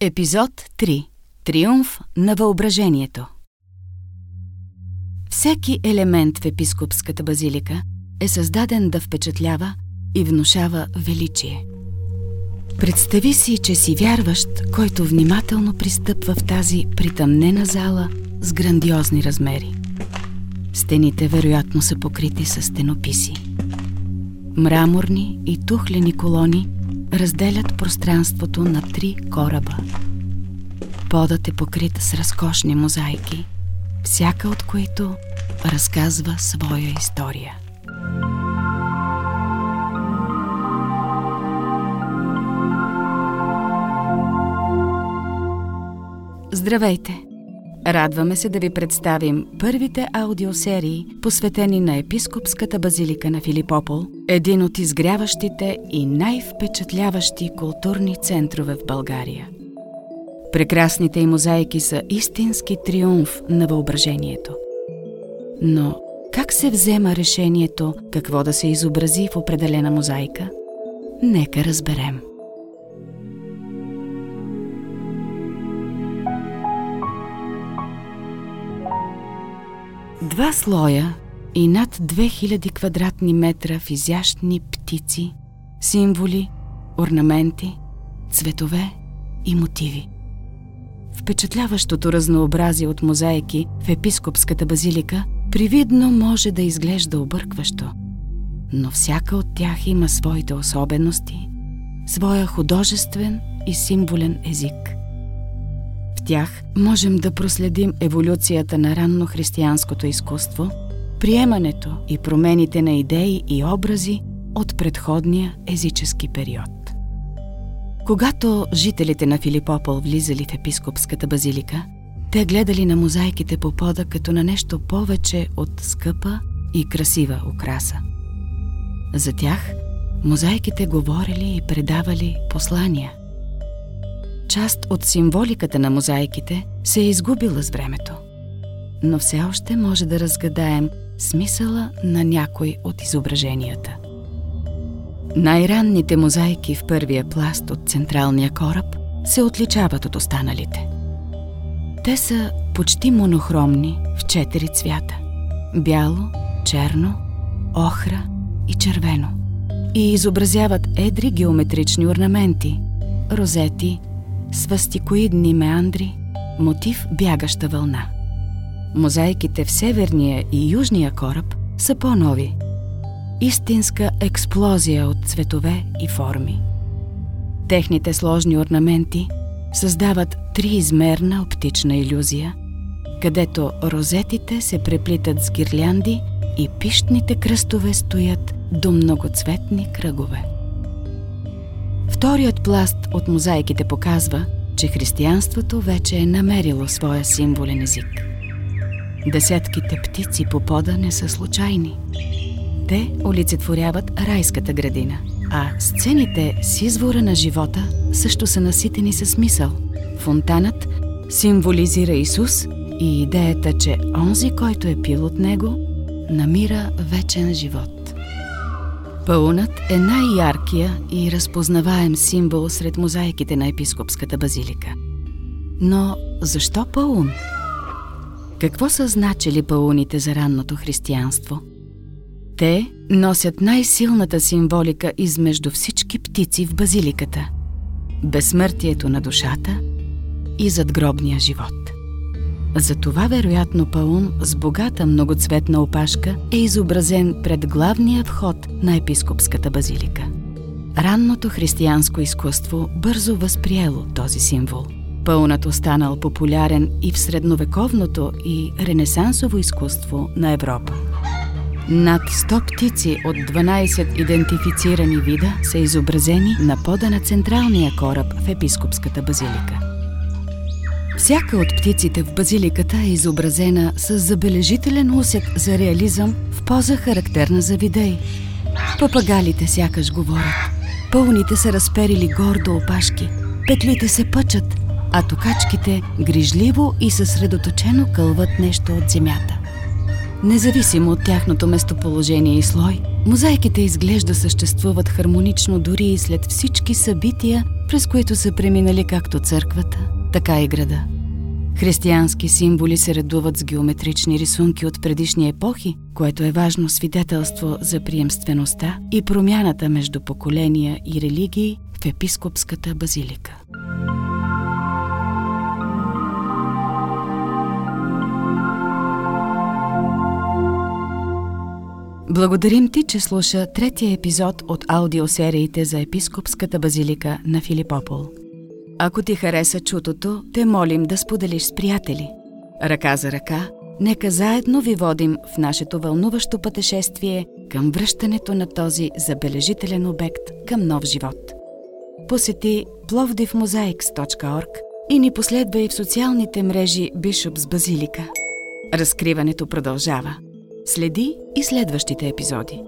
Епизод 3. Триумф на въображението. Всеки елемент в епископската базилика е създаден да впечатлява и внушава величие. Представи си, че си вярващ, който внимателно пристъпва в тази притъмнена зала с грандиозни размери. Стените вероятно са покрити с стенописи. Мраморни и тухлени колони разделят пространството на три кораба. Подът е покрит с разкошни мозайки, всяка от които разказва своя история. Здравейте! Радваме се да ви представим първите аудиосерии, посветени на Епископската базилика на Филипопол, един от изгряващите и най-впечатляващи културни центрове в България. Прекрасните и мозайки са истински триумф на въображението. Но как се взема решението какво да се изобрази в определена мозайка? Нека разберем. Два слоя и над 2000 квадратни метра в изящни птици, символи, орнаменти, цветове и мотиви. Впечатляващото разнообразие от мозайки в епископската базилика привидно може да изглежда объркващо, но всяка от тях има своите особености, своя художествен и символен език – тях можем да проследим еволюцията на ранно християнското изкуство, приемането и промените на идеи и образи от предходния езически период. Когато жителите на Филипопол влизали в епископската базилика, те гледали на мозайките по пода като на нещо повече от скъпа и красива украса. За тях мозайките говорили и предавали послания – част от символиката на мозайките се е изгубила с времето. Но все още може да разгадаем смисъла на някой от изображенията. Най-ранните мозайки в първия пласт от централния кораб се отличават от останалите. Те са почти монохромни в четири цвята – бяло, черно, охра и червено и изобразяват едри геометрични орнаменти – розети, свастикоидни меандри, мотив бягаща вълна. Мозайките в северния и южния кораб са по-нови. Истинска експлозия от цветове и форми. Техните сложни орнаменти създават триизмерна оптична иллюзия, където розетите се преплитат с гирлянди и пищните кръстове стоят до многоцветни кръгове. Вторият пласт от мозайките показва, че християнството вече е намерило своя символен език. Десетките птици по пода не са случайни. Те олицетворяват райската градина, а сцените с извора на живота също са наситени със мисъл. Фонтанът символизира Исус и идеята, че онзи, който е пил от него, намира вечен живот. Пълнат е най-яркия и разпознаваем символ сред мозайките на епископската базилика. Но защо паун? Какво са значили пауните за ранното християнство? Те носят най-силната символика измежду всички птици в базиликата – безсмъртието на душата и задгробния живот. Затова вероятно Паун с богата многоцветна опашка е изобразен пред главния вход на епископската базилика. Ранното християнско изкуство бързо възприело този символ. Пълнат останал популярен и в средновековното и ренесансово изкуство на Европа. Над 100 птици от 12 идентифицирани вида са изобразени на пода на централния кораб в епископската базилика. Всяка от птиците в базиликата е изобразена с забележителен усет за реализъм в поза характерна за видей. Папагалите сякаш говорят. Пълните са разперили гордо опашки. Петлите се пъчат, а токачките грижливо и съсредоточено кълват нещо от земята. Независимо от тяхното местоположение и слой, мозайките изглежда съществуват хармонично дори и след всички събития, през които са преминали както църквата, така и града. Християнски символи се редуват с геометрични рисунки от предишни епохи, което е важно свидетелство за приемствеността и промяната между поколения и религии в епископската базилика. Благодарим ти, че слуша третия епизод от аудиосериите за епископската базилика на Филипопол. Ако ти хареса чутото, те молим да споделиш с приятели. Ръка за ръка, нека заедно ви водим в нашето вълнуващо пътешествие към връщането на този забележителен обект към нов живот. Посети plovdivmosaics.org и ни последвай в социалните мрежи Бишопс Базилика. Разкриването продължава. Следи и следващите епизоди.